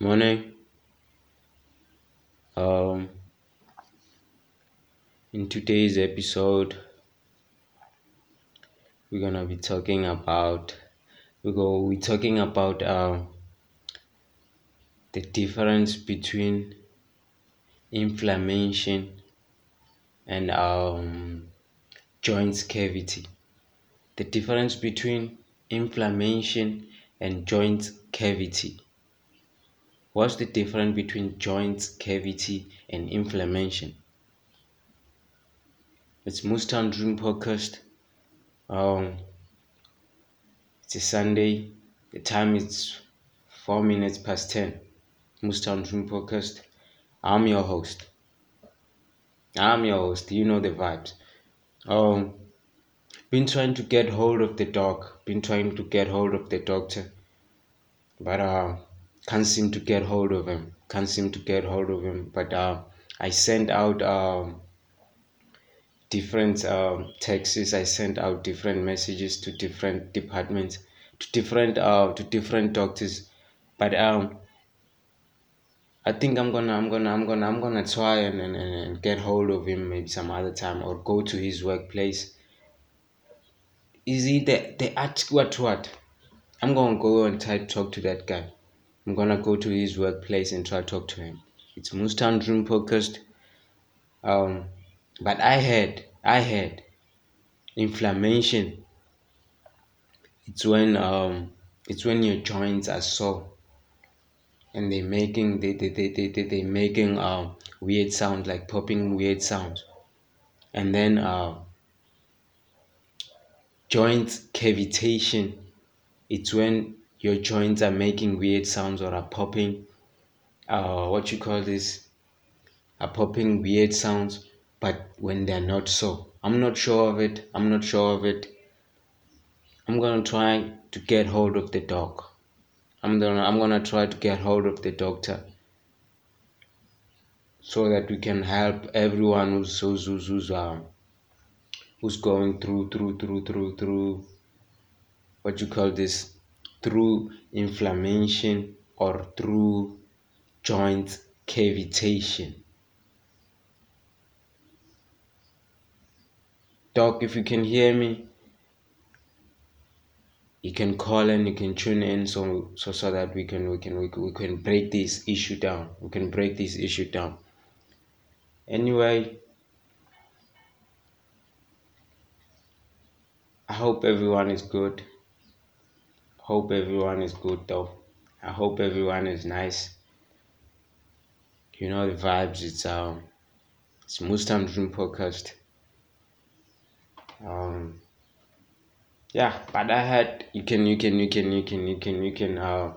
Morning. Um, in today's episode, we're gonna be talking about we go we're talking about um the difference between inflammation and um joints cavity. The difference between inflammation and joint cavity. What's the difference between joint cavity and inflammation? It's Mustown Dream Podcast. Um, it's a Sunday. The time is four minutes past ten. Mustown Dream Podcast. I'm your host. I'm your host. You know the vibes. Um, been trying to get hold of the dog. Been trying to get hold of the doctor, but uh, can't seem to get hold of him. Can't seem to get hold of him. But uh, I sent out um different um, texts. I sent out different messages to different departments, to different uh, to different doctors. But um, I think I'm gonna I'm gonna I'm gonna I'm gonna try and, and, and get hold of him maybe some other time or go to his workplace. Is he the the at what what? I'm gonna go and try to talk to that guy. I'm gonna go to his workplace and try to talk to him. It's Mustown Dream Podcast. Um, but I had I had inflammation. It's when um it's when your joints are sore and they're making they they they they, they they're making um weird sounds like popping weird sounds. And then uh joint cavitation it's when your joints are making weird sounds or are popping uh what you call this are popping weird sounds but when they're not so. I'm not sure of it. I'm not sure of it. I'm gonna try to get hold of the dog. I'm gonna i'm gonna try to get hold of the doctor so that we can help everyone who's who's who's, who's um who's going through through through through through what you call this through inflammation or through joint cavitation Doc, if you can hear me, you can call and you can tune in so so so that we can we can we, we can break this issue down. We can break this issue down. Anyway, I hope everyone is good. Hope everyone is good though. I hope everyone is nice. You know the vibes. It's um, it's Mustang Dream Podcast. Um, yeah, but I had you can you can you can you can you can you can uh,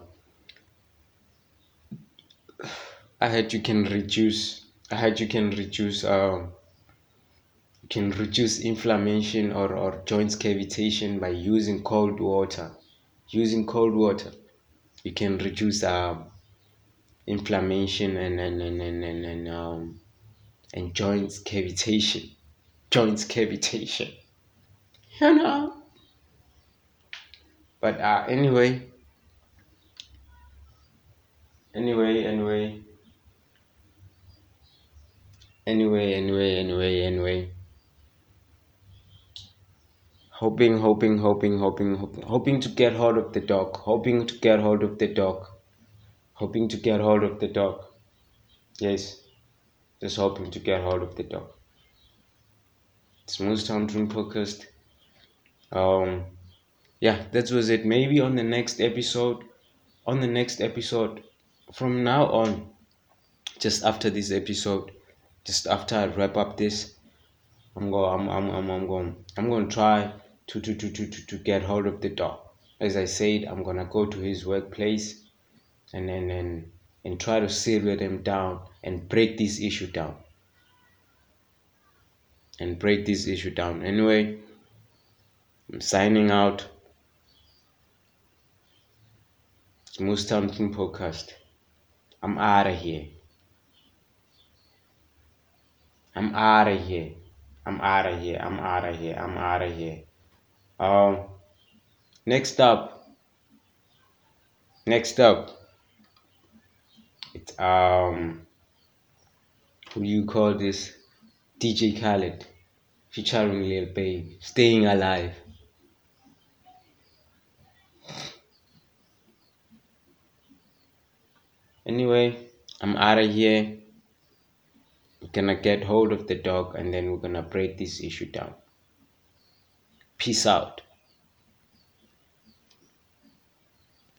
I had you can reduce. I had you can reduce um can reduce inflammation or, or joints cavitation by using cold water. Using cold water, you can reduce um, inflammation and and and and, and, and um and joints cavitation. Joints cavitation. You know. But uh anyway. Anyway, anyway. Anyway, anyway, anyway, anyway hoping, hoping, hoping, hoping, hoping, to get hold of the dog, hoping to get hold of the dog, hoping to get hold of the dog. Yes, just hoping to get hold of the dog. It's most time dream podcast. Um, yeah, that was it. Maybe on the next episode, on the next episode, from now on, just after this episode, just after I wrap up this, I'm going, I'm, I'm, I'm, I'm going, I'm going to try to, to, to, to, to, get hold of the dog. As I said, I'm gonna go to his workplace and then and, and try to silver them down and break this issue down. And break this issue down. Anyway, I'm signing out. Mustown King Podcast. I'm out of here. I'm out of here. I'm out of here. I'm out of here. I'm out of here. Um, next up, next up, it's um who do you call this DJ Khaled featuring Lil Baby, Staying Alive. Anyway, I'm out of here. We're gonna get hold of the dog and then we're gonna break this issue down. Peace out.